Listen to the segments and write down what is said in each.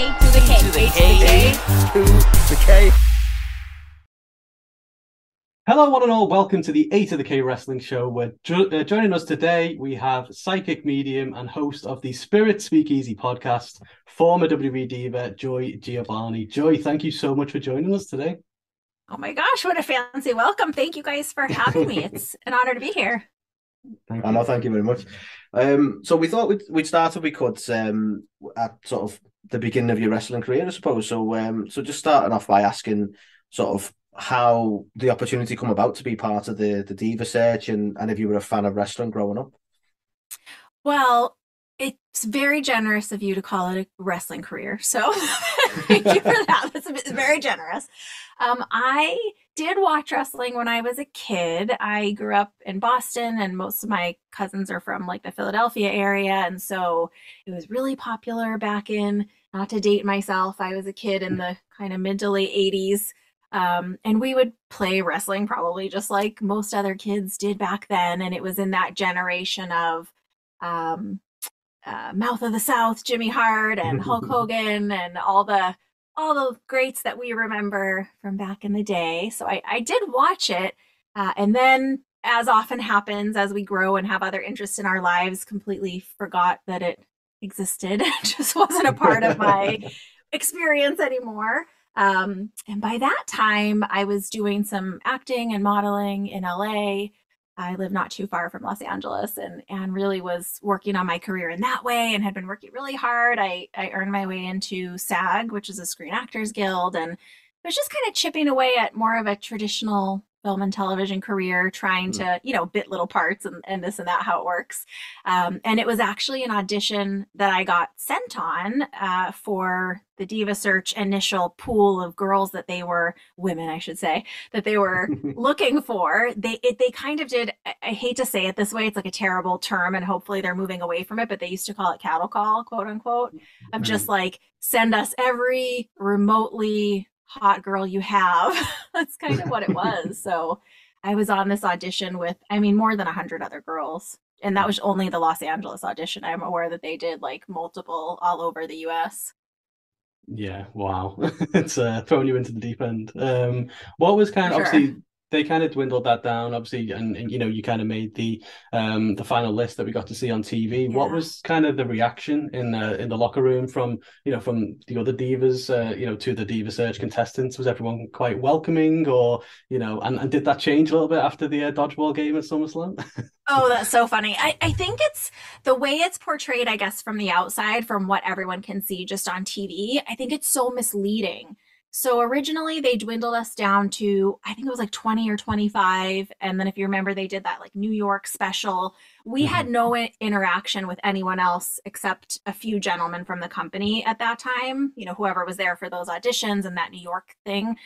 A to the K. to the A K. to the K. Hello, one and all. Welcome to the A to the K Wrestling Show. Where jo- uh, joining us today, we have psychic medium and host of the Spirit Speakeasy podcast, former WWE diva Joy Giovanni. Joy, thank you so much for joining us today. Oh my gosh, what a fancy welcome. Thank you guys for having me. It's an honor to be here. Thank I know, thank you very much. Um, so we thought we'd, we'd start if we could um, at sort of the beginning of your wrestling career, I suppose. So, um, so just starting off by asking sort of how the opportunity come about to be part of the the Diva Search, and and if you were a fan of wrestling growing up. Well, it's very generous of you to call it a wrestling career. So thank you for that. That's very generous. Um, I did watch wrestling when I was a kid. I grew up in Boston, and most of my cousins are from like the Philadelphia area. And so it was really popular back in, not to date myself, I was a kid in the kind of mid to late 80s. Um, and we would play wrestling probably just like most other kids did back then. And it was in that generation of um, uh, Mouth of the South, Jimmy Hart, and Hulk Hogan, and all the all the greats that we remember from back in the day. So I, I did watch it, uh, and then, as often happens as we grow and have other interests in our lives, completely forgot that it existed. It just wasn't a part of my experience anymore. Um, and by that time, I was doing some acting and modeling in LA. I live not too far from Los Angeles and and really was working on my career in that way and had been working really hard. I I earned my way into SAG, which is a Screen Actors Guild, and was just kind of chipping away at more of a traditional film and television career, trying to, you know, bit little parts and, and this and that, how it works. Um, and it was actually an audition that I got sent on uh, for the Diva Search initial pool of girls that they were, women, I should say, that they were looking for. They it, they kind of did. I, I hate to say it this way; it's like a terrible term, and hopefully they're moving away from it. But they used to call it cattle call, quote unquote, of just like send us every remotely hot girl you have. That's kind of what it was. So I was on this audition with, I mean, more than a hundred other girls. And that was only the Los Angeles audition. I'm aware that they did like multiple all over the US. Yeah, wow. it's uh, throwing you into the deep end. Um, what was kind of Sure. obviously they kind of dwindled that down, obviously, and, and you know you kind of made the um the final list that we got to see on TV. What was kind of the reaction in the in the locker room from you know from the other divas, uh, you know, to the Diva Search contestants? Was everyone quite welcoming, or you know, and, and did that change a little bit after the uh, dodgeball game at SummerSlam? Oh, that's so funny. I, I think it's the way it's portrayed, I guess, from the outside, from what everyone can see just on TV. I think it's so misleading. So originally they dwindled us down to, I think it was like 20 or 25. And then if you remember, they did that like New York special. We had no interaction with anyone else except a few gentlemen from the company at that time, you know, whoever was there for those auditions and that New York thing.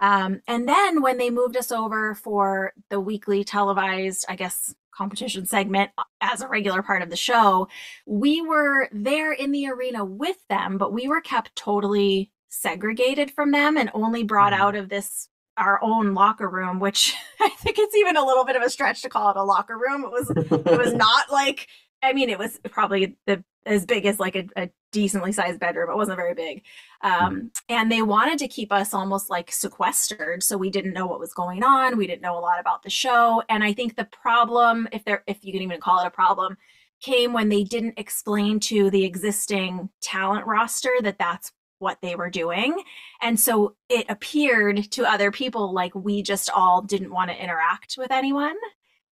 Um, and then when they moved us over for the weekly televised, I guess, competition segment uh, as a regular part of the show, we were there in the arena with them, but we were kept totally segregated from them and only brought Mhm. out of this our own locker room, which I think it's even a little bit of a stretch to call it a locker room. It was it was not like I mean, it was probably the as big as like a, a decently sized bedroom. It wasn't very big, um, and they wanted to keep us almost like sequestered, so we didn't know what was going on. We didn't know a lot about the show, and I think the problem, if there, if you can even call it a problem, came when they didn't explain to the existing talent roster that that's what they were doing. And so it appeared to other people like we just all didn't want to interact with anyone.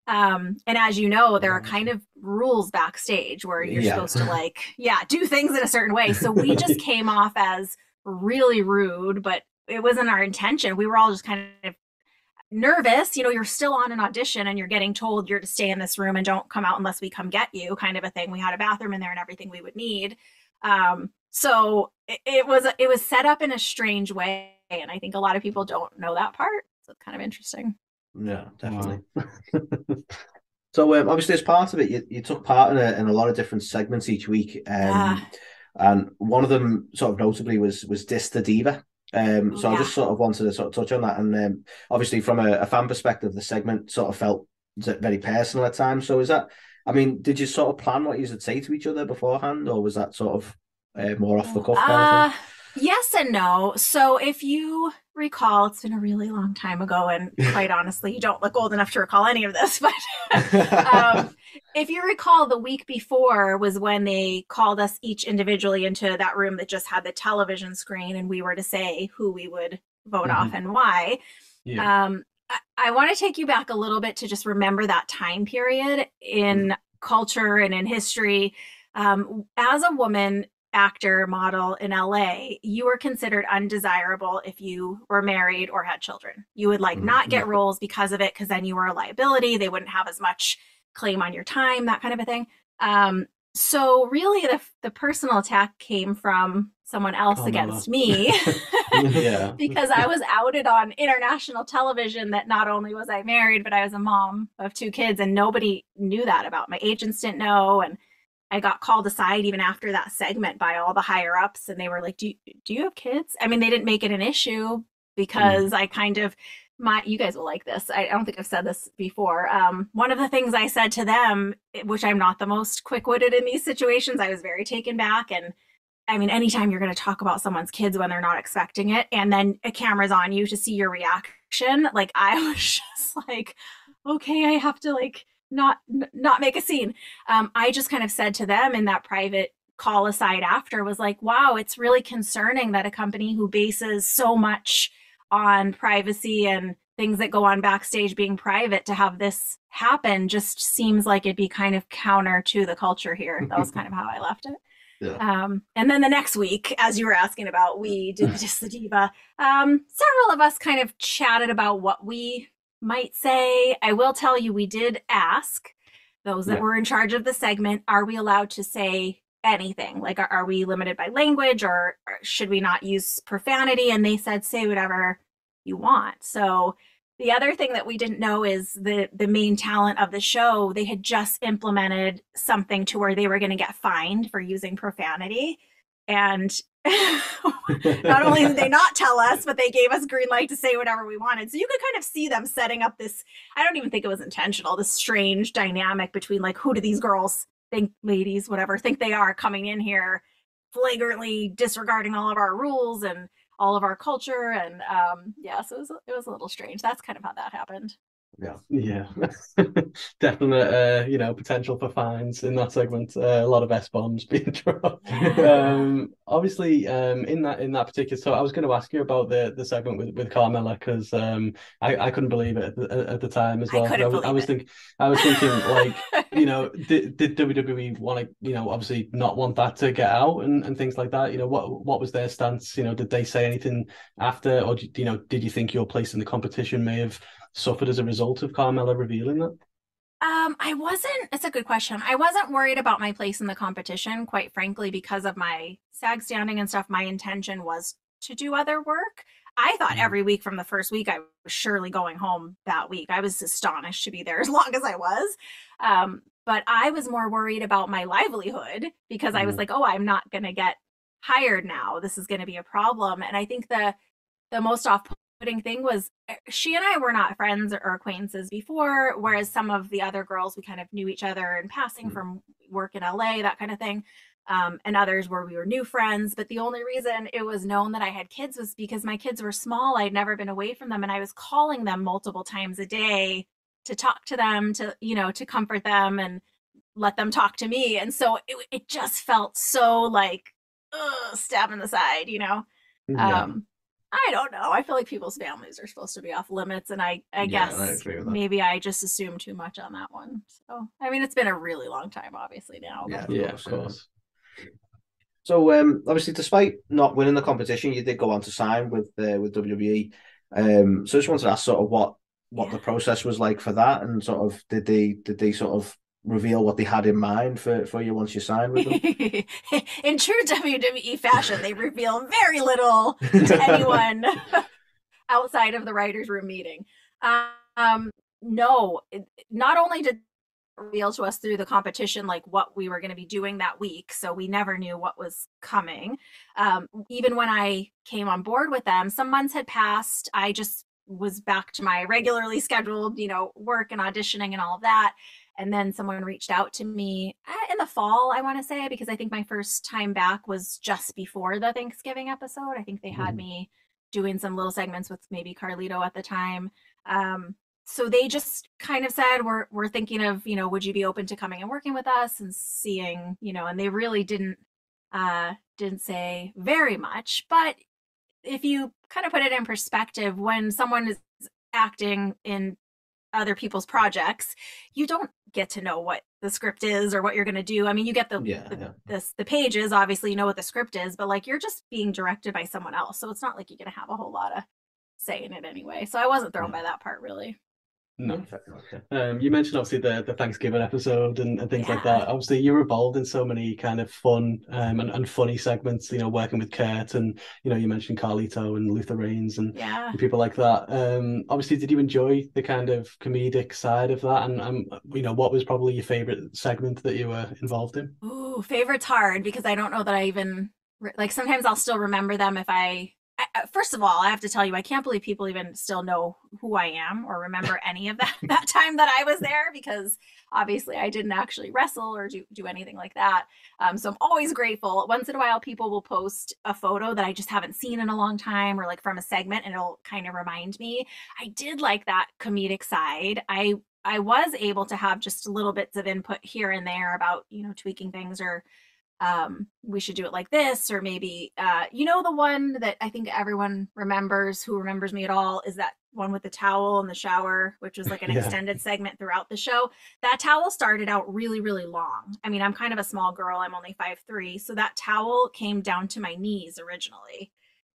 Um, and as you know, there are kind of rules backstage where you're Yeah. supposed to like, yeah, do things in a certain way. So we just came off as really rude, but it wasn't our intention. We were all just kind of nervous. You know, you're still on an audition and you're getting told you're to stay in this room and don't come out unless we come get you, kind of a thing. We had a bathroom in there and everything we would need. Um, so it, it was it was set up in a strange way, and I think a lot of people don't know that part. So it's kind of interesting. Yeah, definitely. so um, obviously, as part of it, you, you took part in a, in a lot of different segments each week, um, Yeah. and one of them sort of notably was was Dis the Diva. Um, Oh, so I just sort of wanted to sort of touch on that, and um, obviously from a, a fan perspective, the segment sort of felt very personal at times. So is that? I mean, did you sort of plan what you would say to each other beforehand, or was that sort of uh, more off the cuff kind of Uh? Yes and no. So if you recall, it's been a really long time ago, and quite honestly, you don't look old enough to recall any of this. But um, if you recall, the week before was when they called us each individually into that room that just had the television screen, and we were to say who we would vote Mhm. off and why. Yeah. Um, I, I want to take you back a little bit to just remember that time period in culture and in history. Um, as a woman actor model in LA, you were considered undesirable if you were married or had children. You would like not get roles because of it, because then you were a liability. They wouldn't have as much claim on your time, that kind of a thing. Um, so really, the the personal attack came from someone else Carmella. against me. because I was outed on international television that not only was I married, but I was a mom of two kids, and nobody knew that about. My agents didn't know, and I got called aside even after that segment by all the higher ups, and they were like, "Do you, do you have kids?" I mean, they didn't make it an issue because I kind of my you guys will like this. I, I don't think I've said this before. Um, one of the things I said to them, which I'm not the most quick witted in these situations, I was very taken back and I mean, anytime you're going to talk about someone's kids when they're not expecting it, and then a camera's on you to see your reaction, like I was just like, okay, I have to like not not make a scene. Um, I just kind of said to them in that private call aside after was like, wow, it's really concerning that a company who bases so much on privacy and things that go on backstage being private to have this happen just seems like it'd be kind of counter to the culture here. That was kind of how I left it. Yeah. Um, and then the next week, as you were asking about, we did just the diva. Um, several of us kind of chatted about what we might say. I will tell you, we did ask those that Yeah. were in charge of the segment, are we allowed to say anything? Like, are, are we limited by language or, or should we not use profanity? And they said, say whatever you want. So the other thing that we didn't know is the the main talent of the show, they had just implemented something to where they were going to get fined for using profanity. And not only did they not tell us, but they gave us green light to say whatever we wanted. So you could kind of see them setting up this, I don't even think it was intentional, this strange dynamic between like, who do these girls think, ladies, whatever, think they are coming in here flagrantly disregarding all of our rules and all of our culture. And um, yeah, so it was, it was a little strange. That's kind of how that happened. Yeah, yeah, definite. Uh, you know, potential for fines in that segment. Uh, a lot of s bombs being dropped. um, obviously, um, in that in that particular. So I was going to ask you about the the segment with with Carmella because um, I I couldn't believe it at the, at the time as well. couldn't was, I was thinking, I was thinking like, you know, did, did WWE want to, you know, obviously not want that to get out and, and things like that? You know, what what was their stance? You know, did they say anything after, or did, you know, did you think your place in the competition may have suffered as a result of Carmella revealing that? Um, I wasn't, it's a good question. I wasn't worried about my place in the competition, quite frankly, because of my SAG standing and stuff. My intention was to do other work. I thought Mhm. every week from the first week I was surely going home that week. I was astonished to be there as long as I was. Um, but I was more worried about my livelihood because I was Mhm. like, oh, I'm not going to get hired now. This is going to be a problem. And I think the the most thing was uh, she and I were not friends or acquaintances before, whereas some of the other girls we kind of knew each other in passing Mm. from work in LA, that kind of thing. Um, and others where we were new friends. But the only reason it was known that I had kids was because my kids were small. I'd never been away from them, and I was calling them multiple times a day to talk to them, to you know, to comfort them and let them talk to me. And so it, it just felt so like ugh, stab in the side, you know. Yeah. Um, I don't know. I feel like people's families are supposed to be off limits, and I, I Yeah, guess I agree with that. maybe I just assumed too much on that one. So, I mean, it's been a really long time, obviously now. Yeah. but- Yeah, of course. So um, obviously, despite not winning the competition, you did go on to sign with uh, with WWE. Um, so I just wanted to ask sort of what what the process was like for that, and sort of did they did they sort of reveal what they had in mind for for you once you signed with them? In true WWE fashion, they reveal very little to anyone outside of the writers' room meeting. Um, no, it- not only did they reveal to us through the competition like what we were going to be doing that week, so we never knew what was coming. Um, even when I came on board with them, some months had passed. I just was back to my regularly scheduled, you know, work and auditioning and all of that. And then someone reached out to me uh, in the fall, I want to say, because I think my first time back was just before the Thanksgiving episode. I think they had Mhm. me doing some little segments with maybe Carlito at the time. Um, so they just kind of said we're we're thinking of you know would you be open to coming and working with us and seeing you know and they really didn't uh didn't say very much but if you kind of put it in perspective when someone is acting in other people's projects you don't get to know what the script is or what you're going to do i mean you get the Yeah, the, yeah. this the pages obviously you know what the script is but like you're just being directed by someone else so it's not like you're going to have a whole lot of say in it anyway so i wasn't thrown Yeah. by that part really No. Yeah. Um, you mentioned obviously the, the Thanksgiving episode and, and things like that. Obviously, you're involved in so many kind of fun um, and, and funny segments. You know, working with Kurt and you know you mentioned Carlito and Luther Reigns and, yeah and people like that. Um, obviously, did you enjoy the kind of comedic side of that? And um, you know, what was probably your favorite segment that you were involved in? Ooh, favorite's hard because I don't know that I even like. Sometimes I'll still remember them if I. I- First of all, I have to tell you, I can't believe people even still know who I am or remember any of that that time that I was there because obviously I didn't actually wrestle or do do anything like that. Um, so I'm always grateful. Once in a while, people will post a photo that I just haven't seen in a long time or like from a segment, and it'll kind of remind me. I did like that comedic side. I I was able to have just little bits of input here and there about, you know, tweaking things or um we should do it like this or maybe uh you know the one that I think everyone remembers who remembers me at all is that one with the towel in the shower which was like an Yeah. extended segment throughout the show. That towel started out really really long. I mean, I'm kind of a small girl. I'm only five three, so that towel came down to my knees originally.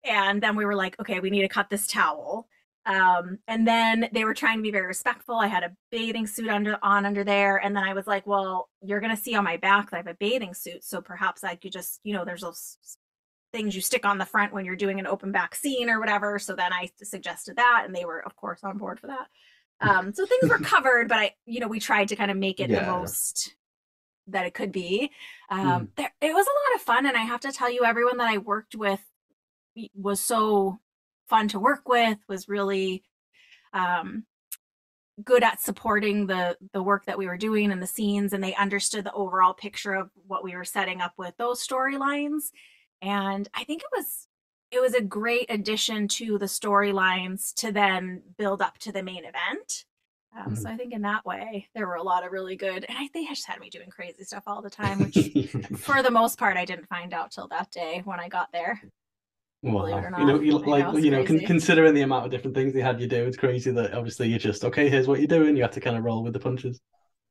And then we were like, okay, we need to cut this towel um and then they were trying to be very respectful. I had a bathing suit under on under there. And then i was like well you're gonna see on my back that i have a bathing suit. So perhaps i could just you know there's those things you stick on the front when you're doing an open back scene or whatever. So then i suggested that and they were of course on board for that. Um so things were covered but i you know we tried to kind of make it Yeah. the most that it could be. Um there, it was a lot of fun and i have to tell you everyone that i worked with was so fun to work with was really um good at supporting the the work that we were doing and the scenes and they understood the overall picture of what we were setting up with those storylines. And i think it was it was a great addition to the storylines to then build up to the main event. Um, so i think in that way there were a lot of really good and i they just had me doing crazy stuff all the time which for the most part i didn't find out till that day when i got there believe it or Wow. You know, you, like know, you know, con- considering the amount of different things they had you do, it's crazy that obviously you're just okay. Here's what you're doing. You have to kind of roll with the punches.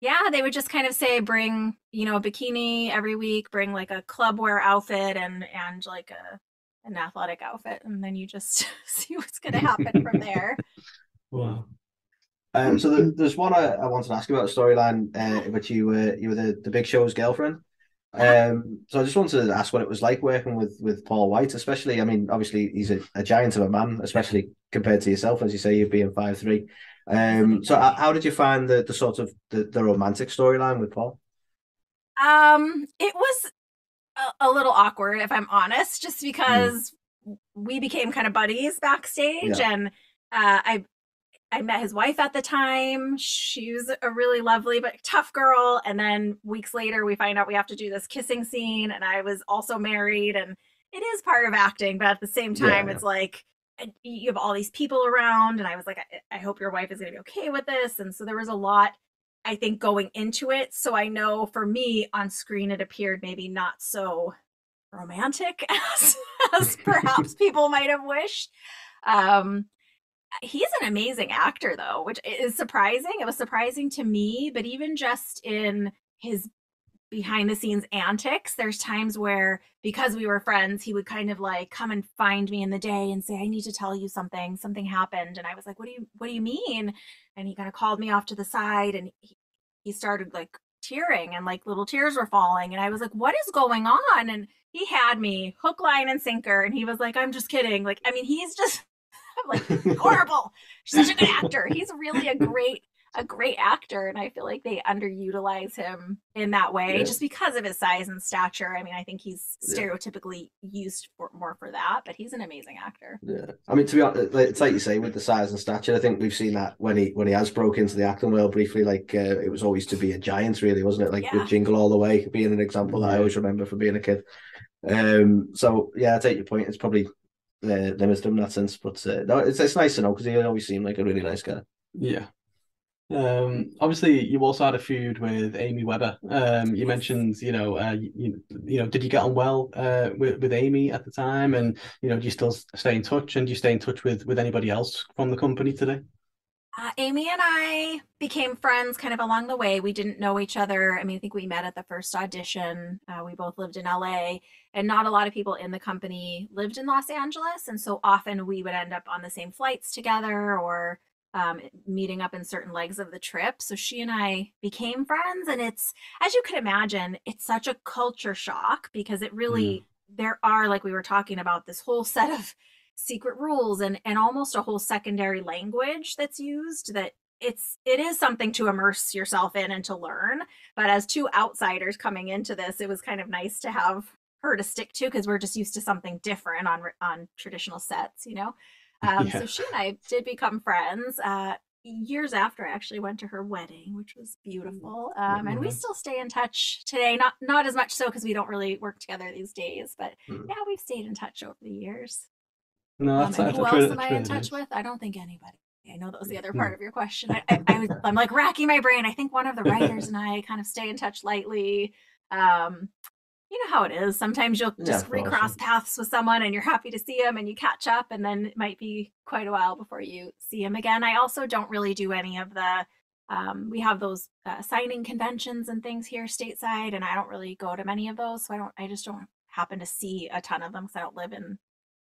yeah they would just kind of say bring you know a bikini every week bring like a club wear outfit and and like a an athletic outfit and then you just see what's going to happen from there Wow. Um, so there, there's one I, I wanted to ask about storyline, uh, which you were you were the, the Big Show's girlfriend. Um, so I just wanted to ask what it was like working with with Paul White, especially. I mean, obviously he's a, a giant of a man, especially compared to yourself, as you say, you've been five three. Um, so how, how did you find the the sort of the, the romantic storyline with Paul? um it was a, a little awkward if i'm honest just because we became kind of buddies backstage Yeah. and uh i I met his wife at the time. She was a really lovely but tough girl. And then weeks later, we find out we have to do this kissing scene. And I was also married, and it is part of acting. But at the same time, yeah. it's like you have all these people around. And I was like, I, I hope your wife is going to be okay with this. And so there was a lot, I think, going into it. So I know for me on screen, it appeared maybe not so romantic as, as perhaps people might have wished. Um, he's an amazing actor though which is surprising. It was surprising to me but even just in his behind the scenes antics there's times where because we were friends he would kind of like come and find me in the day and say i need to tell you something. Something happened. And i was like what do you what do you mean? And he kind of called me off to the side and he, he started like tearing and like little tears were falling. And i was like what is going on? And he had me hook line and sinker and he was like i'm just kidding. Like i mean he's just I'm like horrible. Such a good actor. He's really a great a great actor, and I feel like they underutilize him in that way Yeah. just because of his size and stature. I mean, I think he's Yeah. stereotypically used for more for that, but he's an amazing actor. Yeah, I mean, to be honest, it's like you say with the size and stature. I think we've seen that when he when he has broke into the acting world briefly. Like uh, it was always to be a giant, really, wasn't it? Like Yeah. with Jingle All the Way being an example that I always remember from being a kid. Um, so yeah, I take your point. It's probably uh, limited in that sense, but uh, no, it's it's nice to know because he always seemed like a really nice guy. Yeah. Um, obviously, you also had a feud with Amy Weber. Um, you mentioned, you know, uh, you, you know, did you get on well uh, with with Amy at the time, and you know, do you still stay in touch, and do you stay in touch with with anybody else from the company today? Uh, Amy and I became friends kind of along the way. We didn't know each other. I mean, I think we met at the first audition. Uh, we both lived in LA, and not a lot of people in the company lived in Los Angeles. And so often we would end up on the same flights together or um, meeting up in certain legs of the trip. So she and I became friends. And it's, as you could imagine, it's such a culture shock because it really, there are, like we were talking about, this whole set of secret rules and and almost a whole secondary language that's used that it's it is something to immerse yourself in and to learn but as two outsiders coming into this it was kind of nice to have her to stick to because we're just used to something different on on traditional sets you know um, Yeah. so she and i did become friends uh years after i actually went to her wedding which was beautiful um, and we Mhm. still stay in touch today not not as much so because we don't really work together these days but Mhm. yeah we've stayed in touch over the years No, um, that's, that's, who that's else am I in touch with? I don't think anybody. I know that was the other Hmm. part of your question. I, I, I was, I'm like racking my brain. I think one of the writers and I kind of stay in touch lightly. Um, you know how it is. Sometimes you'll just course. recross paths with someone and you're happy to see them and you catch up, and then it might be quite a while before you see them again. I also don't really do any of the. Um, we have those uh, signing conventions and things here stateside, and I don't really go to many of those, so I don't. I just don't happen to see a ton of them because I don't live in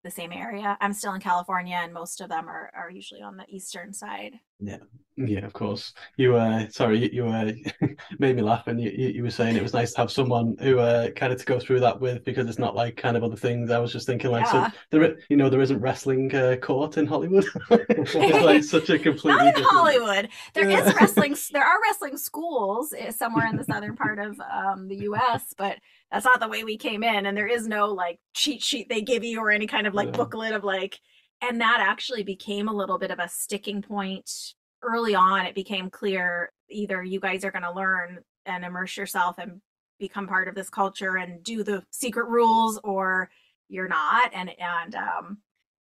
the same area. I'm still in California, and most of them are are usually on the eastern side. Yeah, Yeah, of course. You uh sorry, you, you uh made me laugh and you, you you were saying it was nice to have someone who uh kind of to go through that with because it's not like kind of other things. I was just thinking like so there you know there isn't wrestling uh, court in Hollywood. it's like such a completely Not in different- Hollywood. There is Yeah. wrestling. There are wrestling schools eh, somewhere in the southern part of um, the U.S., but that's not the way we came in. And there is no like cheat sheet they give you or any kind of like Yeah. booklet of like. And that actually became a little bit of a sticking point early on. It became clear either you guys are going to learn and immerse yourself and become part of this culture and do the secret rules, or you're not. And and um,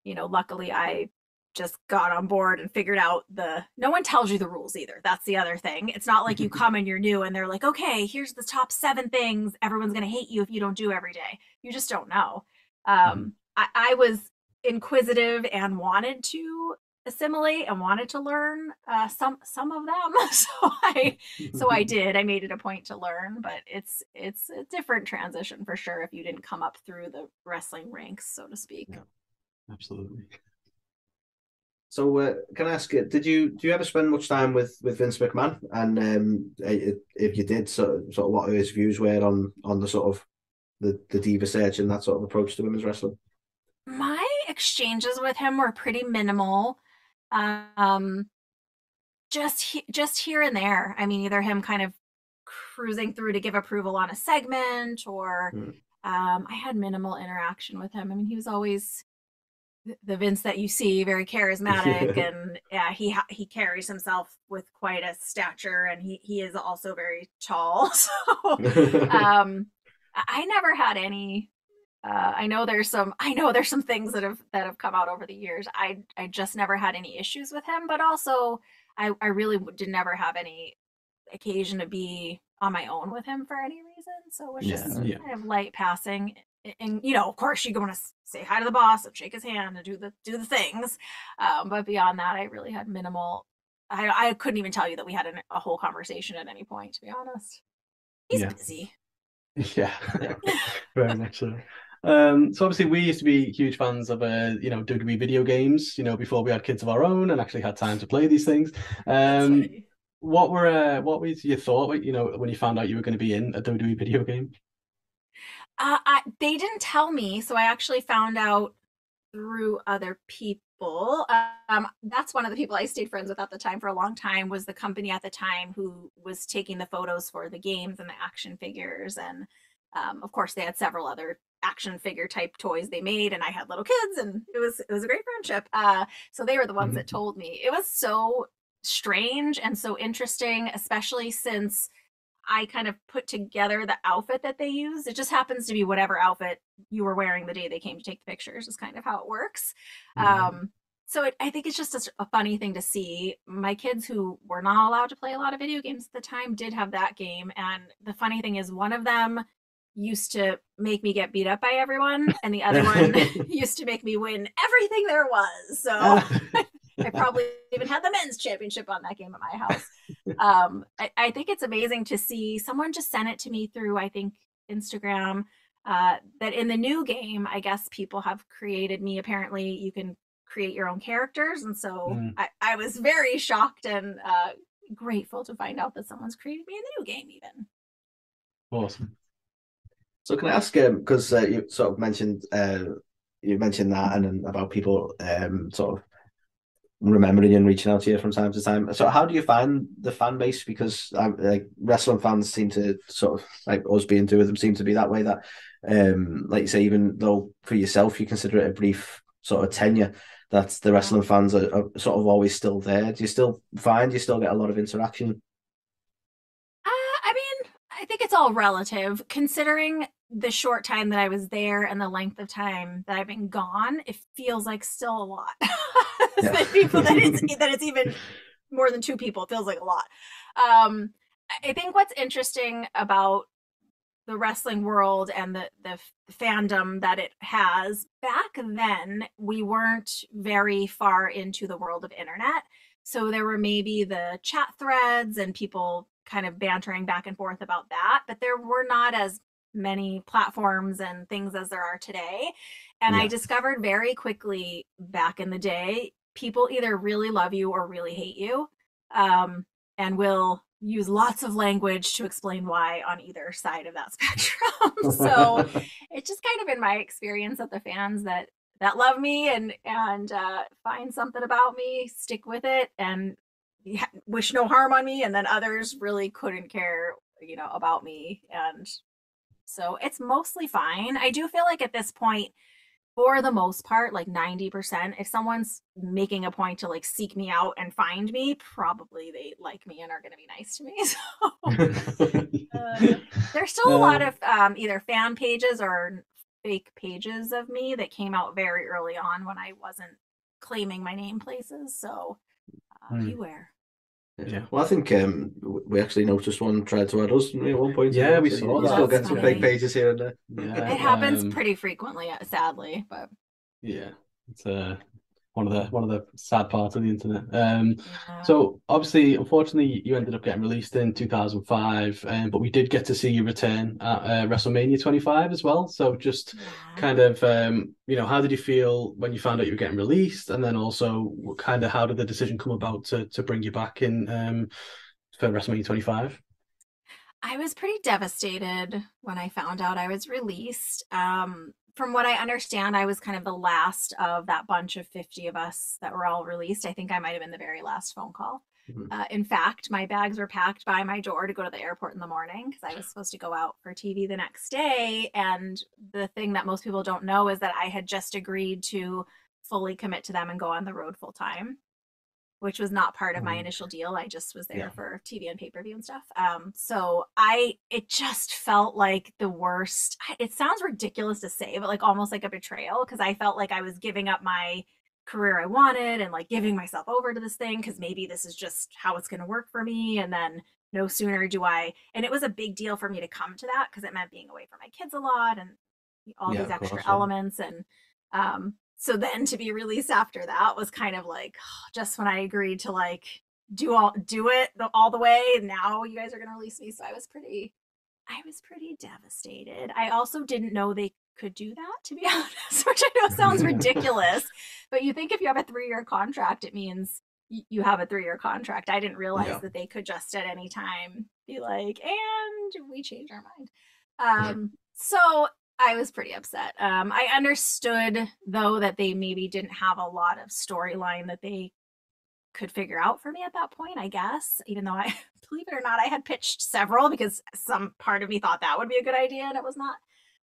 you know, luckily I just got on board and figured out the no one tells you the rules either. That's the other thing. It's not like you come and you're new and they're like okay here's the top seven things everyone's going to hate you if you don't do every day. You just don't know. Um I, I was inquisitive and wanted to assimilate and wanted to learn uh some some of them so i so i did i made it a point to learn but it's it's a different transition for sure if you didn't come up through the wrestling ranks so to speak Yeah. Absolutely. So uh, can I ask you, did you do you ever spend much time with with Vince McMahon? And um, if you did, so sort of what his views were on on the sort of the the diva search and that sort of approach to women's wrestling? my exchanges with him were pretty minimal. Um just he, just here and there. I mean either him kind of cruising through to give approval on a segment or Hmm. um i had minimal interaction with him. I mean he was always the vince that you see very charismatic and yeah he ha- he carries himself with quite a stature and he he is also very tall. So um I never had any uh, I know there's some I know there's some things that have that have come out over the years. I I just never had any issues with him, but also I I really w- did never have any occasion to be on my own with him for any reason. So it was Yeah. just Yeah. kind of light passing. A- And you know, of course, you want to say hi to the boss and shake his hand and do the do the things. Um, but beyond that, I really had minimal. I I couldn't even tell you that we had an, a whole conversation at any point. To be honest, he's Yeah. busy. Yeah, very much so. Um, so obviously we used to be huge fans of uh, you know, WWE video games, you know, before we had kids of our own and actually had time to play these things. Um, what were uh, what was your thought, you know, when you found out you were going to be in a WWE video game? Uh, I, they didn't tell me, so I actually found out through other people. Um, that's one of the people I stayed friends with at the time for a long time. Was the company at the time who was taking the photos for the games and the action figures, and um, of course they had several other action figure type toys they made, and I had little kids, and it was it was a great friendship. Uh, so they were the ones mm-hmm. that told me it was so strange and so interesting, especially since I kind of put together the outfit that they used. It just happens to be whatever outfit you were wearing the day they came to take the pictures, is kind of how it works. Mm-hmm. Um, so it, I think it's just a, a, funny thing to see. My kids who were not allowed to play a lot of video games at the time did have that game. And the funny thing is, one of them used to make me get beat up by everyone, and the other one used to make me win everything there was. So I probably even had the men's championship on that game at my house. Um, I, I, think it's amazing to see someone just sent it to me through, I think, Instagram. Uh, that in the new game, I guess people have created me. Apparently, you can create your own characters. And so mm. I, I, was very shocked and uh, grateful to find out that someone's created me in the new game, even. Awesome. So can I ask, because um, uh, you sort of mentioned uh, you mentioned that and, and about people um, sort of remembering and reaching out to you from time to time. So how do you find the fan base? Because um, like wrestling fans seem to sort of like us being two of them seem to be that way. That um, like you say, even though for yourself you consider it a brief sort of tenure, that the wrestling fans are, are sort of always still there. Do you still find you still get a lot of interaction? Uh, I mean, I think it's all relative. Considering the short time that I was there and the length of time that I've been gone, it feels like still a lot. yeah. people that it's that it's even more than two people. It feels like a lot. Um, I think what's interesting about the wrestling world and the the fandom that it has back then we weren't very far into the world of internet so there were maybe the chat threads and people kind of bantering back and forth about that but there were not as many platforms and things as there are today. And yeah. I discovered very quickly back in the day, people either really love you or really hate you um, and will use lots of language to explain why on either side of that spectrum. so it's just kind of in my experience that the fans that that love me and and uh, find something about me stick with it and wish no harm on me and then others really couldn't care you know about me and so it's mostly fine. I do feel like at this point, for the most part, like 90%, if someone's making a point to like seek me out and find me, probably they like me and are going to be nice to me. So uh, there's still a lot of um, either fan pages or fake pages of me that came out very early on when I wasn't claiming my name places. So uh, mm. beware. Yeah. Well, I think um, we actually noticed one tried to add us at one point. Yeah, we saw that. Still get some fake pages here and there. Yeah, it happens um, pretty frequently, uh, sadly, but yeah, it's uh, one of the one of the sad parts of the internet. Um, yeah. so obviously, unfortunately, you ended up getting released in 2005, um, but we did get to see you return at uh, WrestleMania 25 as well. So just yeah. kind of, um, you know, how did you feel when you found out you were getting released, and then also kind of how did the decision come about to to bring you back in um, for WrestleMania 25? I was pretty devastated when I found out I was released. Um, from what I understand, I was kind of the last of that bunch of 50 of us that were all released. I think I might have been the very last phone call. Mm-hmm. Uh, in fact, my bags were packed by my door to go to the airport in the morning because I was supposed to go out for TV the next day. And the thing that most people don't know is that I had just agreed to fully commit to them and go on the road full time which was not part of my mm-hmm. initial deal. I just was there yeah. for TV and pay per view and stuff. Um, so I, it just felt like the worst. It sounds ridiculous to say, but like almost like a betrayal because I felt like I was giving up my career I wanted and like giving myself over to this thing because maybe this is just how it's going to work for me. And then no sooner do I, and it was a big deal for me to come to that because it meant being away from my kids a lot and all yeah, these extra course, elements. And um, so then to be released after that was kind of like just when I agreed to like do all do it the, all the way. Now you guys are gonna release me, so I was pretty, I was pretty devastated. I also didn't know they could do that, to be honest, which I know sounds ridiculous, but you think if you have a three year contract, it means you have a three year contract. I didn't realize yeah. that they could just at any time be like, and we change our mind. Um, so I was pretty upset. Um, I understood though that they maybe didn't have a lot of storyline that they could figure out for me at that point, I guess, even though I believe it or not, I had pitched several because some part of me thought that would be a good idea and it was not.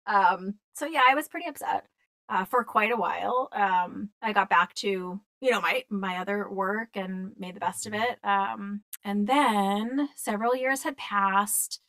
Um, so yeah, I was pretty upset uh, for quite a while. Um, I got back to you know my my other work and made the best of it. Um, and then several years had passed.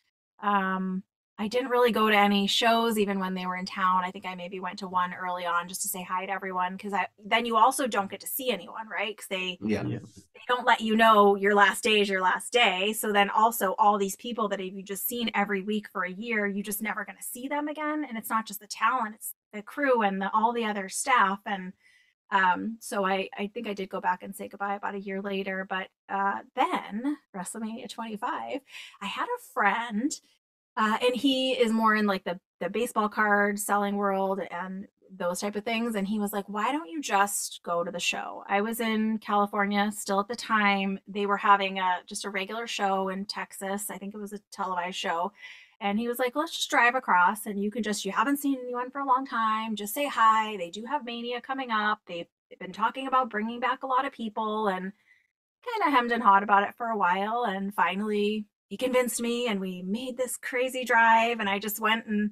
Um, I didn't really go to any shows even when they were in town. I think I maybe went to one early on just to say hi to everyone because I then you also don't get to see anyone, right? Because they Yeah. Yeah. they don't let you know your last day is your last day. So then also all these people that you've just seen every week for a year, you're just never going to see them again. And it's not just the talent; it's the crew and the, all the other staff. And um, so I I think I did go back and say goodbye about a year later. But uh, then WrestleMania 25, I had a friend uh, and he is more in like the the baseball card selling world and those type of things and he was like why don't you just go to the show? I was in california still at the time. They were having a just a regular show in texas. I think it was a televised show. And he was like let's just drive across and you can just you haven't seen anyone for a long time. Just say hi. They do have mania coming up. They've, they've been talking about bringing back a lot of people and kind of hemmed and hawed about it for a while and finally he convinced me and we made this crazy drive and i just went and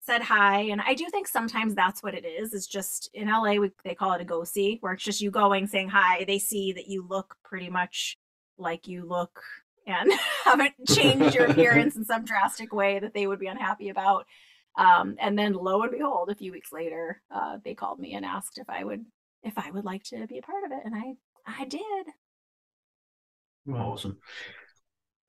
said hi and i do think sometimes that's what it is is just in la we, they call it a go see where it's just you going saying hi they see that you look pretty much like you look and haven't changed your appearance in some drastic way that they would be unhappy about um, and then lo and behold a few weeks later uh, they called me and asked if i would if i would like to be a part of it and i i did Awesome.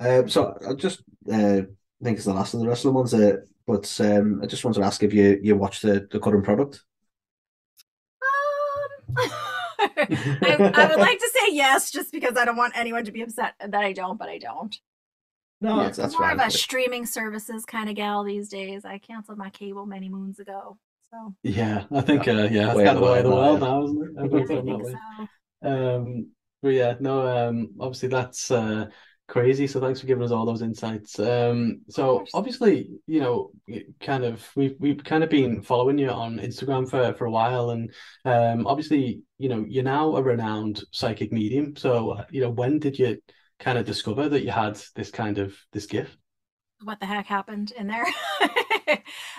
Um, so I just uh, think it's the last of the wrestling ones, uh, but um, I just wanted to ask if you you watched the, the current product. Um, I, I would like to say yes, just because I don't want anyone to be upset that I don't, but I don't. No, Yeah, that's, that's I'm more fine. of a streaming services kind of gal these days. I canceled my cable many moons ago, so Yeah, I think uh, yeah, that's kind of the way of the world world now, now, isn't it? yeah, I think so. Um, but yeah, no, um, obviously that's uh, crazy. So thanks for giving us all those insights. Um, so obviously, you know, kind of we've we've kind of been following you on Instagram for for a while, and um, obviously, you know, you're now a renowned psychic medium. So, uh, you know, when did you kind of discover that you had this kind of this gift? What the heck happened in there?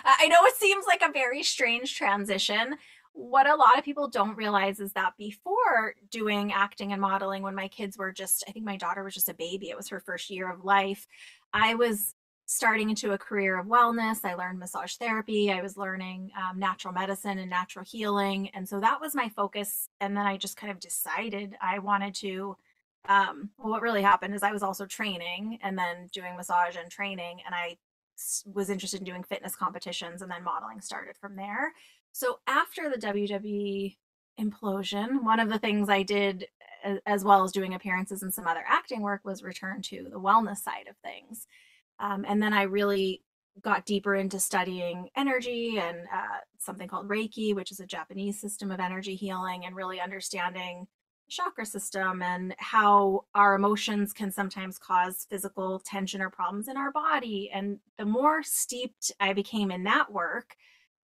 I know it seems like a very strange transition. What a lot of people don't realize is that before doing acting and modeling, when my kids were just, I think my daughter was just a baby, it was her first year of life, I was starting into a career of wellness. I learned massage therapy, I was learning um, natural medicine and natural healing. And so that was my focus. And then I just kind of decided I wanted to. Um, well, what really happened is I was also training and then doing massage and training, and I was interested in doing fitness competitions, and then modeling started from there. So after the WWE implosion, one of the things I did, as well as doing appearances and some other acting work, was return to the wellness side of things. Um, and then I really got deeper into studying energy and uh, something called Reiki, which is a Japanese system of energy healing, and really understanding the chakra system and how our emotions can sometimes cause physical tension or problems in our body. And the more steeped I became in that work,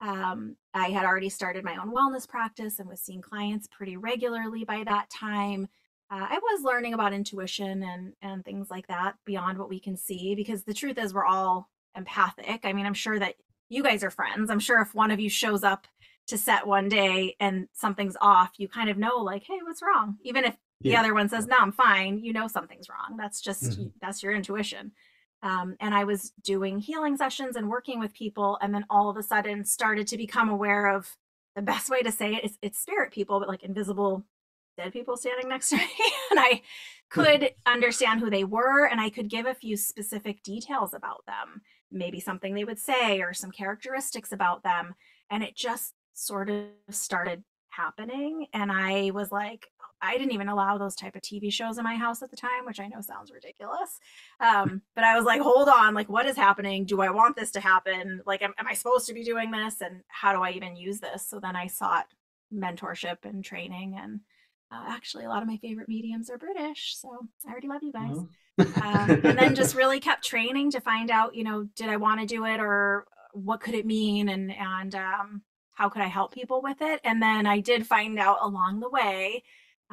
um, I had already started my own wellness practice and was seeing clients pretty regularly by that time. Uh, I was learning about intuition and and things like that beyond what we can see because the truth is we're all empathic. I mean, I'm sure that you guys are friends. I'm sure if one of you shows up to set one day and something's off, you kind of know like, hey, what's wrong? Even if the other one says, no, I'm fine, you know something's wrong. That's just Mhm. that's your intuition. Um, and I was doing healing sessions and working with people, and then all of a sudden started to become aware of the best way to say it is it's spirit people, but like invisible dead people standing next to me. and I could understand who they were, and I could give a few specific details about them, maybe something they would say or some characteristics about them. And it just sort of started happening. And I was like, I didn't even allow those type of TV shows in my house at the time, which I know sounds ridiculous. Um, but I was like, hold on, like, what is happening? Do I want this to happen? Like, am, am I supposed to be doing this? And how do I even use this? So then I sought mentorship and training. And uh, actually, a lot of my favorite mediums are British. So I already love you guys. Oh. Um, and then just really kept training to find out, you know, did I want to do it or what could it mean and and um, how could I help people with it? And then I did find out along the way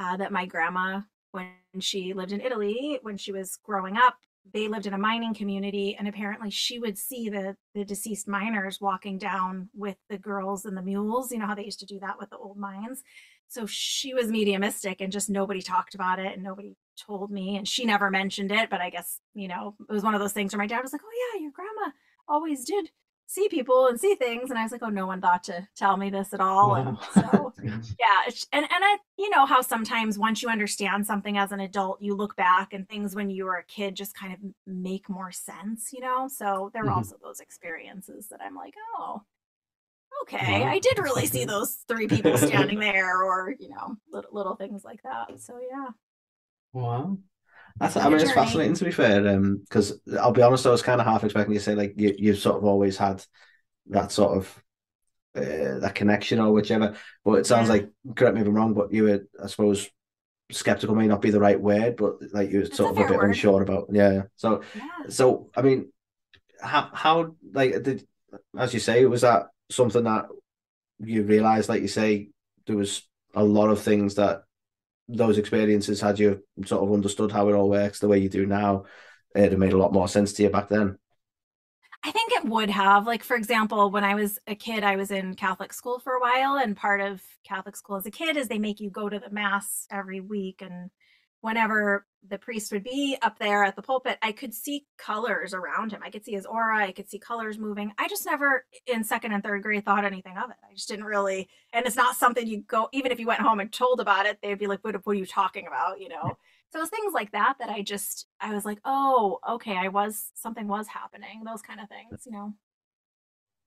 uh, that my grandma, when she lived in Italy, when she was growing up, they lived in a mining community, and apparently she would see the the deceased miners walking down with the girls and the mules. You know how they used to do that with the old mines. So she was mediumistic, and just nobody talked about it, and nobody told me, and she never mentioned it. But I guess you know it was one of those things where my dad was like, "Oh yeah, your grandma always did see people and see things. And i was like oh no one thought to tell me this at all. Wow. and so yeah and and i you know how sometimes once you understand something as an adult you look back and things when you were a kid just kind of make more sense you know? So there were mm-hmm. also those experiences that i'm like oh okay wow. i did really see those three people standing there or you know little, little things like that. So yeah. Wow that's, I mean, it's fascinating to be fair, because um, I'll be honest, I was kind of half expecting you to say like you, you've sort of always had that sort of uh, that connection or whichever. But it sounds yeah. like, correct me if I'm wrong, but you were, I suppose, skeptical may not be the right word, but like you're sort of a bit word. unsure about. Yeah. So, yeah. so I mean, how how like did as you say, was that something that you realized, like you say, there was a lot of things that those experiences had you sort of understood how it all works the way you do now, it'd have made a lot more sense to you back then. I think it would have. Like, for example, when I was a kid, I was in Catholic school for a while, and part of Catholic school as a kid is they make you go to the mass every week and whenever the priest would be up there at the pulpit, I could see colors around him. I could see his aura. I could see colors moving. I just never, in second and third grade, thought anything of it. I just didn't really, and it's not something you go, even if you went home and told about it, they'd be like, what, what are you talking about? You know? So it was things like that that I just, I was like, oh, okay, I was, something was happening, those kind of things, you know?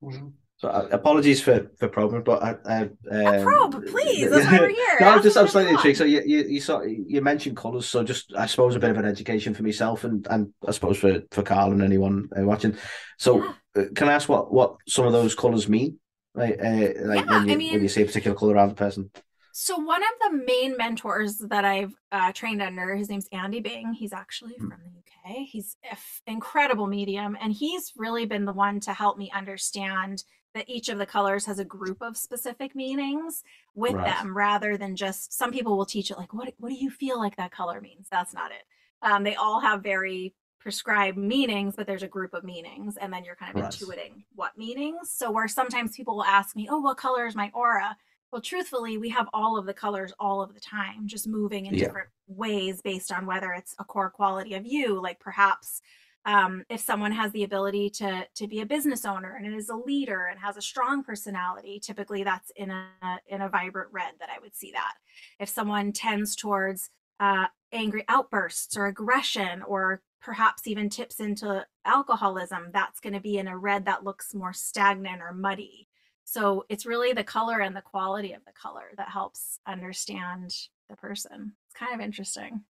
Mm-hmm. So uh, apologies for for probing, but I, I um, probe, please. That's why we're here. no, I'm just I'm slightly intrigued. So you you you saw you mentioned colours, so just I suppose a bit of an education for myself and and I suppose for for Carl and anyone uh, watching. So yeah. uh, can I ask what what some of those colours mean? Like uh, like yeah, when you I mean, when you see a particular colour around the person. So one of the main mentors that I've uh, trained under, his name's Andy Byng. He's actually hmm. from the UK. He's an f- incredible medium, and he's really been the one to help me understand that each of the colors has a group of specific meanings with right. them rather than just some people will teach it like what what do you feel like that color means that's not it um, they all have very prescribed meanings but there's a group of meanings and then you're kind of right. intuiting what meanings so where sometimes people will ask me oh what color is my aura well truthfully we have all of the colors all of the time just moving in yeah. different ways based on whether it's a core quality of you like perhaps um, if someone has the ability to to be a business owner and is a leader and has a strong personality typically that's in a in a vibrant red that i would see that. If someone tends towards uh, angry outbursts or aggression or perhaps even tips into alcoholism that's going to be in a red that looks more stagnant or muddy. So it's really the color and the quality of the color that helps understand the person. It's kind of interesting.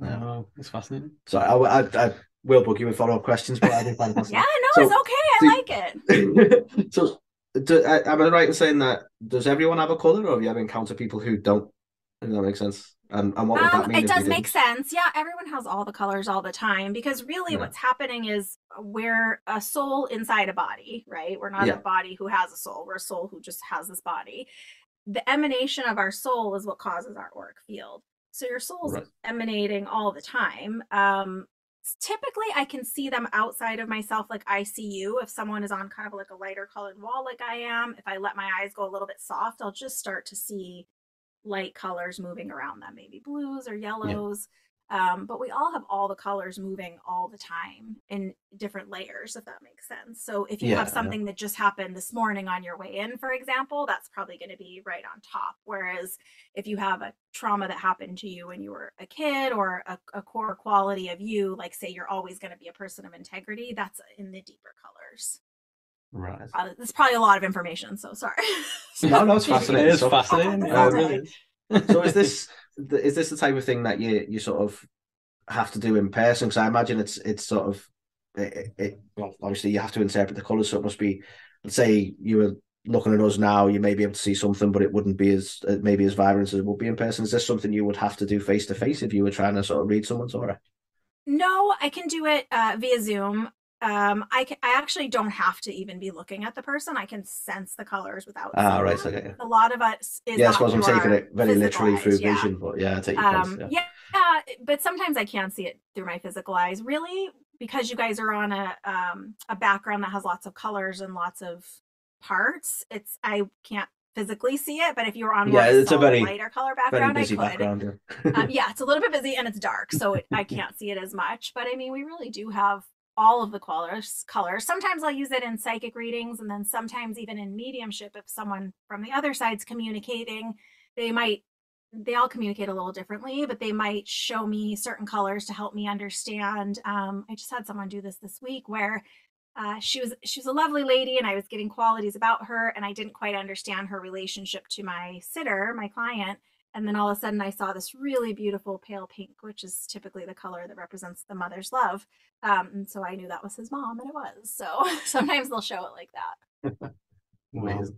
Oh, it's fascinating. So I, I, I will book you with follow up questions, but I didn't find it. yeah, no, so, it's okay. I do, like it. so, do, am I right in saying that does everyone have a color, or have you ever encountered people who don't? If that makes sense. And, and what would that um, mean? It does make sense. Yeah, everyone has all the colors all the time because really, yeah. what's happening is we're a soul inside a body, right? We're not yeah. a body who has a soul. We're a soul who just has this body. The emanation of our soul is what causes our auric field. So your soul's right. emanating all the time. Um, typically I can see them outside of myself like I see you. If someone is on kind of like a lighter colored wall like I am, if I let my eyes go a little bit soft, I'll just start to see light colors moving around them, maybe blues or yellows. Yeah. Um, but we all have all the colors moving all the time in different layers, if that makes sense. So if you yeah, have something yeah. that just happened this morning on your way in, for example, that's probably going to be right on top. Whereas if you have a trauma that happened to you when you were a kid or a, a core quality of you, like say you're always going to be a person of integrity, that's in the deeper colors. Right. Uh, it's probably a lot of information, so sorry. no, no, it's fascinating. It is fascinating. Uh, really so is this is this the type of thing that you you sort of have to do in person? Because I imagine it's it's sort of it, it, well, obviously you have to interpret the colours, so it must be. Let's say you were looking at us now, you may be able to see something, but it wouldn't be as uh, maybe as vibrant as it would be in person. Is this something you would have to do face to face if you were trying to sort of read someone's aura? No, I can do it uh, via Zoom. Um, I can, I actually don't have to even be looking at the person. I can sense the colors without. Ah, right. Okay. A lot of us is Yeah, I not suppose I'm taking it very literally through yeah. vision, but yeah, I take your Um, point. Yeah. yeah, but sometimes I can't see it through my physical eyes. Really, because you guys are on a um, a background that has lots of colors and lots of parts. It's I can't physically see it, but if you were on Yeah, it's a very- lighter color Very background, busy I could. background. Yeah. um, yeah, it's a little bit busy and it's dark, so it, I can't see it as much. But I mean, we really do have all of the colors. Colors. Sometimes I'll use it in psychic readings, and then sometimes even in mediumship. If someone from the other side's communicating, they might. They all communicate a little differently, but they might show me certain colors to help me understand. Um, I just had someone do this this week where uh, she was she was a lovely lady, and I was getting qualities about her, and I didn't quite understand her relationship to my sitter, my client and then all of a sudden I saw this really beautiful pale pink, which is typically the color that represents the mother's love. Um, and so I knew that was his mom, and it was. So sometimes they'll show it like that. Amazing.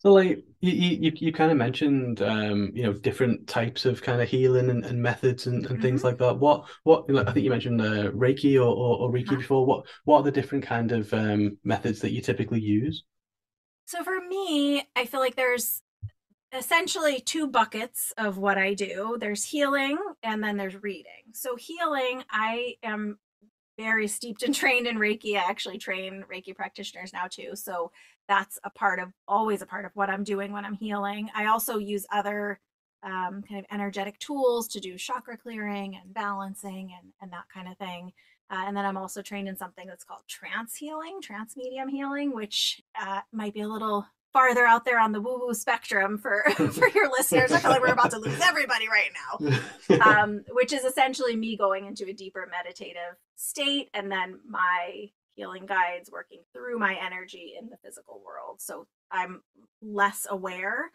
So, like you, you, you kind of mentioned, um, you know, different types of kind of healing and, and methods and, and things Mhm. like that. What, what? like, I think you mentioned uh, Reiki or, or, or Reiki Uh-huh. before. What, what are the different kind of um, methods that you typically use? So for me, I feel like there's essentially two buckets of what I do. There's healing and then there's reading. So healing, I am very steeped and trained in Reiki. I actually train Reiki practitioners now too. So that's a part of always a part of what I'm doing when I'm healing. I also use other um, kind of energetic tools to do chakra clearing and balancing and, and that kind of thing. Uh, and then I'm also trained in something that's called trance healing, trance medium healing, which uh, might be a little farther out there on the woo woo spectrum for for your listeners. I feel like we're about to lose everybody right now. Um, which is essentially me going into a deeper meditative state, and then my healing guides working through my energy in the physical world. So I'm less aware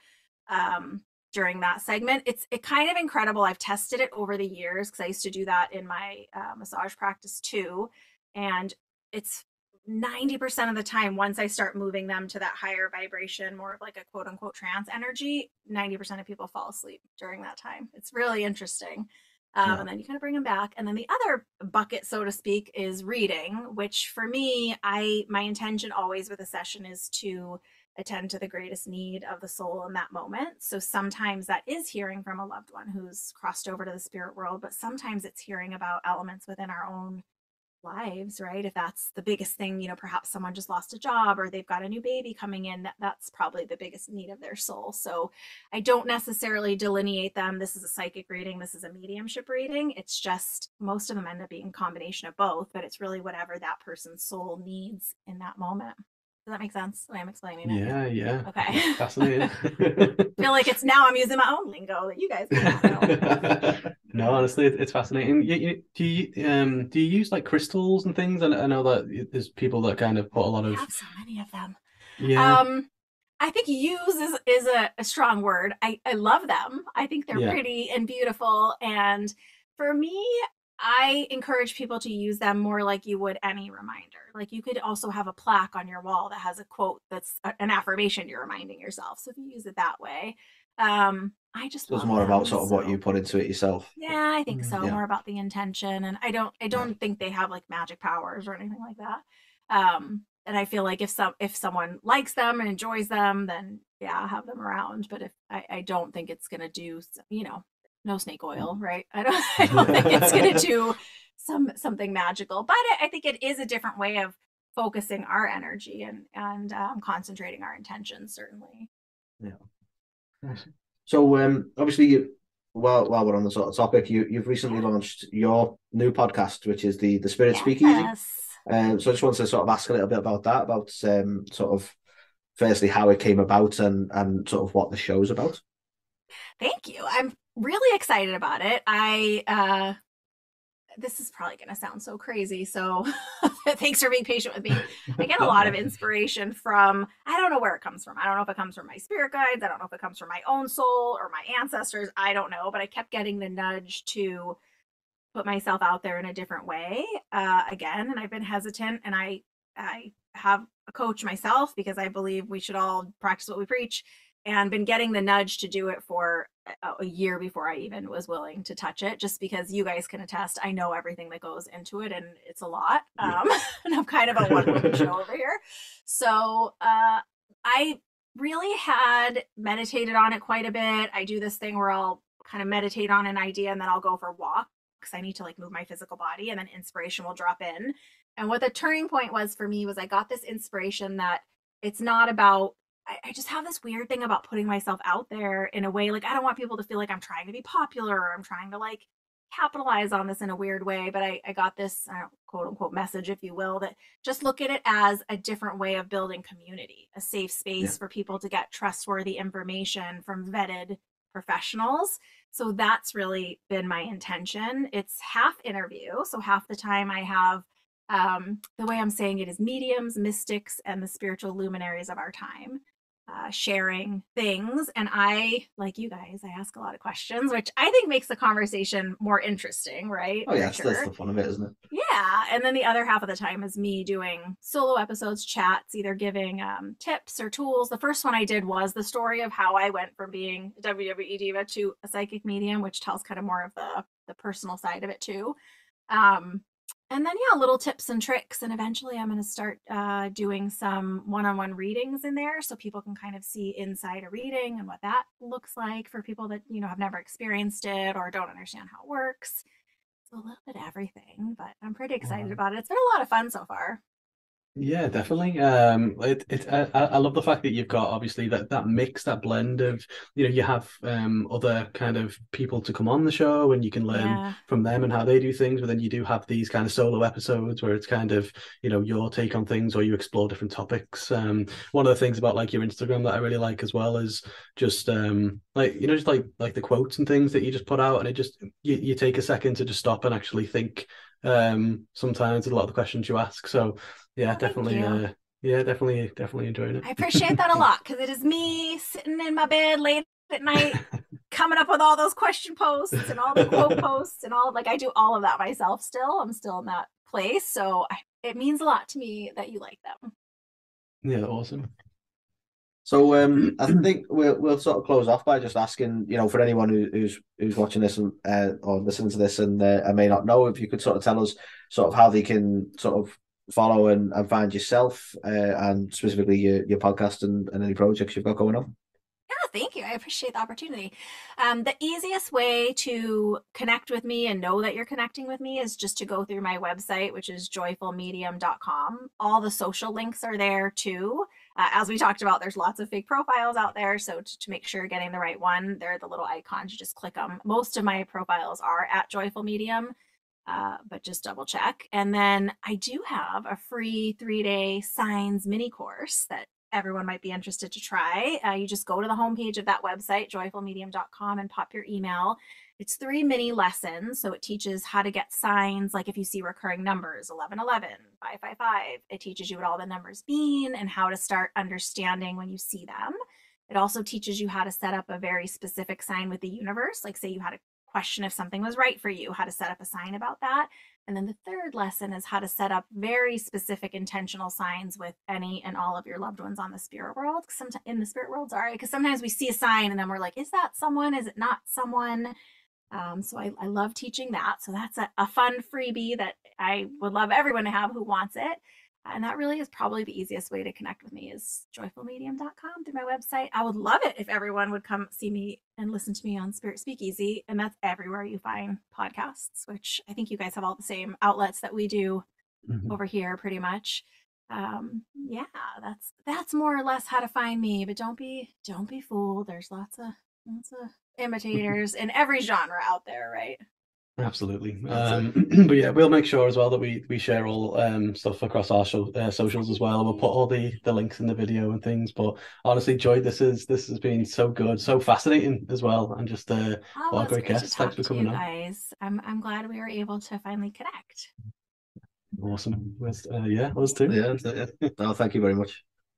um, during that segment. It's it kind of incredible. I've tested it over the years because I used to do that in my uh, massage practice too, and it's 90% of the time once i start moving them to that higher vibration more of like a quote unquote trance energy 90% of people fall asleep during that time. It's really interesting. Um, Yeah. and then you kind of bring them back. And then the other bucket so to speak is reading which for me i my intention always with a session is to attend to the greatest need of the soul in that moment. So sometimes that is hearing from a loved one who's crossed over to the spirit world but sometimes it's hearing about elements within our own lives right? If that's the biggest thing you know perhaps someone just lost a job or they've got a new baby coming in that, that's probably the biggest need of their soul. So i don't necessarily delineate them this is a psychic reading this is a mediumship reading it's just most of them end up being a combination of both but it's really whatever that person's soul needs in that moment does that make sense the way i'm explaining it yeah, yeah. okay Fascinating. I feel like it's now i'm using my own lingo that you guys know. no, honestly, it's fascinating. You, you, do you um do you use like crystals and things? And I know that there's people that kind of put a lot of. I have so many of them yeah. Um, I think use is is a, a strong word. I I love them. I think they're Yeah. pretty and beautiful. And for me, I encourage people to use them more like you would any reminder. Like you could also have a plaque on your wall that has a quote that's an affirmation you're reminding yourself. So if you use it that way, um, I just So it's love more about them, sort of what you put into it yourself. yeah, I think Mm, so. yeah. More about the intention, and I don't, I don't think they have like magic powers or anything like that. Um, and I feel like if some, if someone likes them and enjoys them, then yeah, have them around. But if I, I don't think it's gonna do, you know, no snake oil, right? I don't, I don't think it's gonna do some something magical. But I, I think it is a different way of focusing our energy and and um, concentrating our intentions. Certainly. Yeah. So um, obviously, you, while while we're on the sort of topic, you you've recently launched your new podcast, which is the the Spirit Speakeasy. Yes. Um, so I just wanted to sort of ask a little bit about that, about um, sort of firstly how it came about and and sort of what the show's about. Thank you. I'm really excited about it. I uh this is probably going to sound so crazy. So thanks for being patient with me. I get a lot of inspiration from I don't know where it comes from. I don't know if it comes from my spirit guides, I don't know if it comes from my own soul or my ancestors. I don't know, but I kept getting the nudge to put myself out there in a different way uh again, and I've been hesitant and I I have a coach myself because I believe we should all practice what we preach and been getting the nudge to do it for a, year before I even was willing to touch it, just because you guys can attest. I know everything that goes into it, and it's a lot. Yeah. Um, and I'm kind of a one woman show over here. So uh, I really had meditated on it quite a bit. I do this thing where I'll kind of meditate on an idea and then I'll go for a walk because I need to like move my physical body, and then inspiration will drop in. And what the turning point was for me was I got this inspiration that it's not about I, I just have this weird thing about putting myself out there in a way like I don't want people to feel like I'm trying to be popular or I'm trying to like capitalize on this in a weird way. But I, I got this uh, quote unquote message, if you will, that just look at it as a different way of building community, a safe space Yeah. for people to get trustworthy information from vetted professionals. So that's really been my intention. It's half interview. So half the time I have um, the way I'm saying it is mediums, mystics, and the spiritual luminaries of our time uh, sharing things. And I, like you guys, I ask a lot of questions, which I think makes the conversation more interesting, right? Oh yeah, that's, that's the fun of it, isn't it? yeah. And then the other half of the time is me doing solo episodes, chats, either giving um, tips or tools. The first one I did was the story of how I went from being a WWE diva to a psychic medium, which tells kind of more of the, the personal side of it too. Um, and then, yeah, little tips and tricks. And eventually I'm going to start uh, doing some one on one readings in there so people can kind of see inside a reading and what that looks like for people that, you know, have never experienced it or don't understand how it works it's a little bit of everything, but I'm pretty excited Wow. about it. It's been a lot of fun so far. Yeah, definitely. Um, it, it, I, I love the fact that you've got obviously that that mix, that blend of, you know, you have um other kind of people to come on the show and you can learn Yeah. from them and how they do things, but then you do have these kind of solo episodes where it's kind of, you know, your take on things or you explore different topics. Um, one of the things about like your Instagram that I really like as well is just um like you know just like like the quotes and things that you just put out and it just you, you take a second to just stop and actually think um sometimes a lot of the questions you ask. So yeah, Oh, thank definitely you. uh yeah, definitely definitely enjoying it. I appreciate that a lot because it is me sitting in my bed late at night coming up with all those question posts and all the quote posts and all like I do all of that myself still. I'm still in that place. So I, it means a lot to me that you like them. Yeah, awesome. So um, I think we'll we'll sort of close off by just asking, you know, for anyone who, who's who's watching this and uh, or listening to this and uh, and may not know, if you could sort of tell us sort of how they can sort of follow and, and find yourself uh, and specifically your, your podcast and, and any projects you've got going on. Yeah, thank you. I appreciate the opportunity. Um, the easiest way to connect with me and know that you're connecting with me is just to go through my website, which is joyfulmedium.com. All the social links are there too. Uh, as we talked about, there's lots of fake profiles out there. So to, to make sure you're getting the right one, there are the little icons. You just click them. Most of my profiles are at Joyful Medium. Uh, but just double check. And then I do have a free three day signs mini course that everyone might be interested to try. Uh, you just go to the homepage of that website, joyfulmedium.com, and pop your email. It's three mini lessons. So it teaches how to get signs, like if you see recurring numbers 1111, 555. It teaches you what all the numbers mean and how to start understanding when you see them. It also teaches you how to set up a very specific sign with the universe. Like, say you had a question if something was right for you, how to set up a sign about that. And then the third lesson is how to set up very specific intentional signs with any and all of your loved ones on the spirit world. Sometimes in the spirit world, sorry, because sometimes we see a sign and then we're like, is that someone? Is it not someone? Um, so I, I love teaching that. So that's a, a fun freebie that I would love everyone to have who wants it. And that really is probably the easiest way to connect with me is joyfulmedium.com through my website. I would love it if everyone would come see me and listen to me on Spirit Speakeasy. And that's everywhere you find podcasts, which I think you guys have all the same outlets that we do Mhm. over here pretty much. Um, yeah, that's that's more or less how to find me, but don't be don't be fooled. There's lots of lots of imitators in every genre out there, right? Absolutely. Um, but yeah, we'll make sure as well that we we share all um stuff across our show, uh, socials as well. We'll put all the the links in the video and things. But honestly, Joy, this is this has been so good, so fascinating as well, and just uh Oh, Well, it's great great guest. Thanks for to you coming on. guys. I'm I'm glad we were able to finally connect. awesome. Uh, yeah, us too. Yeah, yeah. No, thank you very much.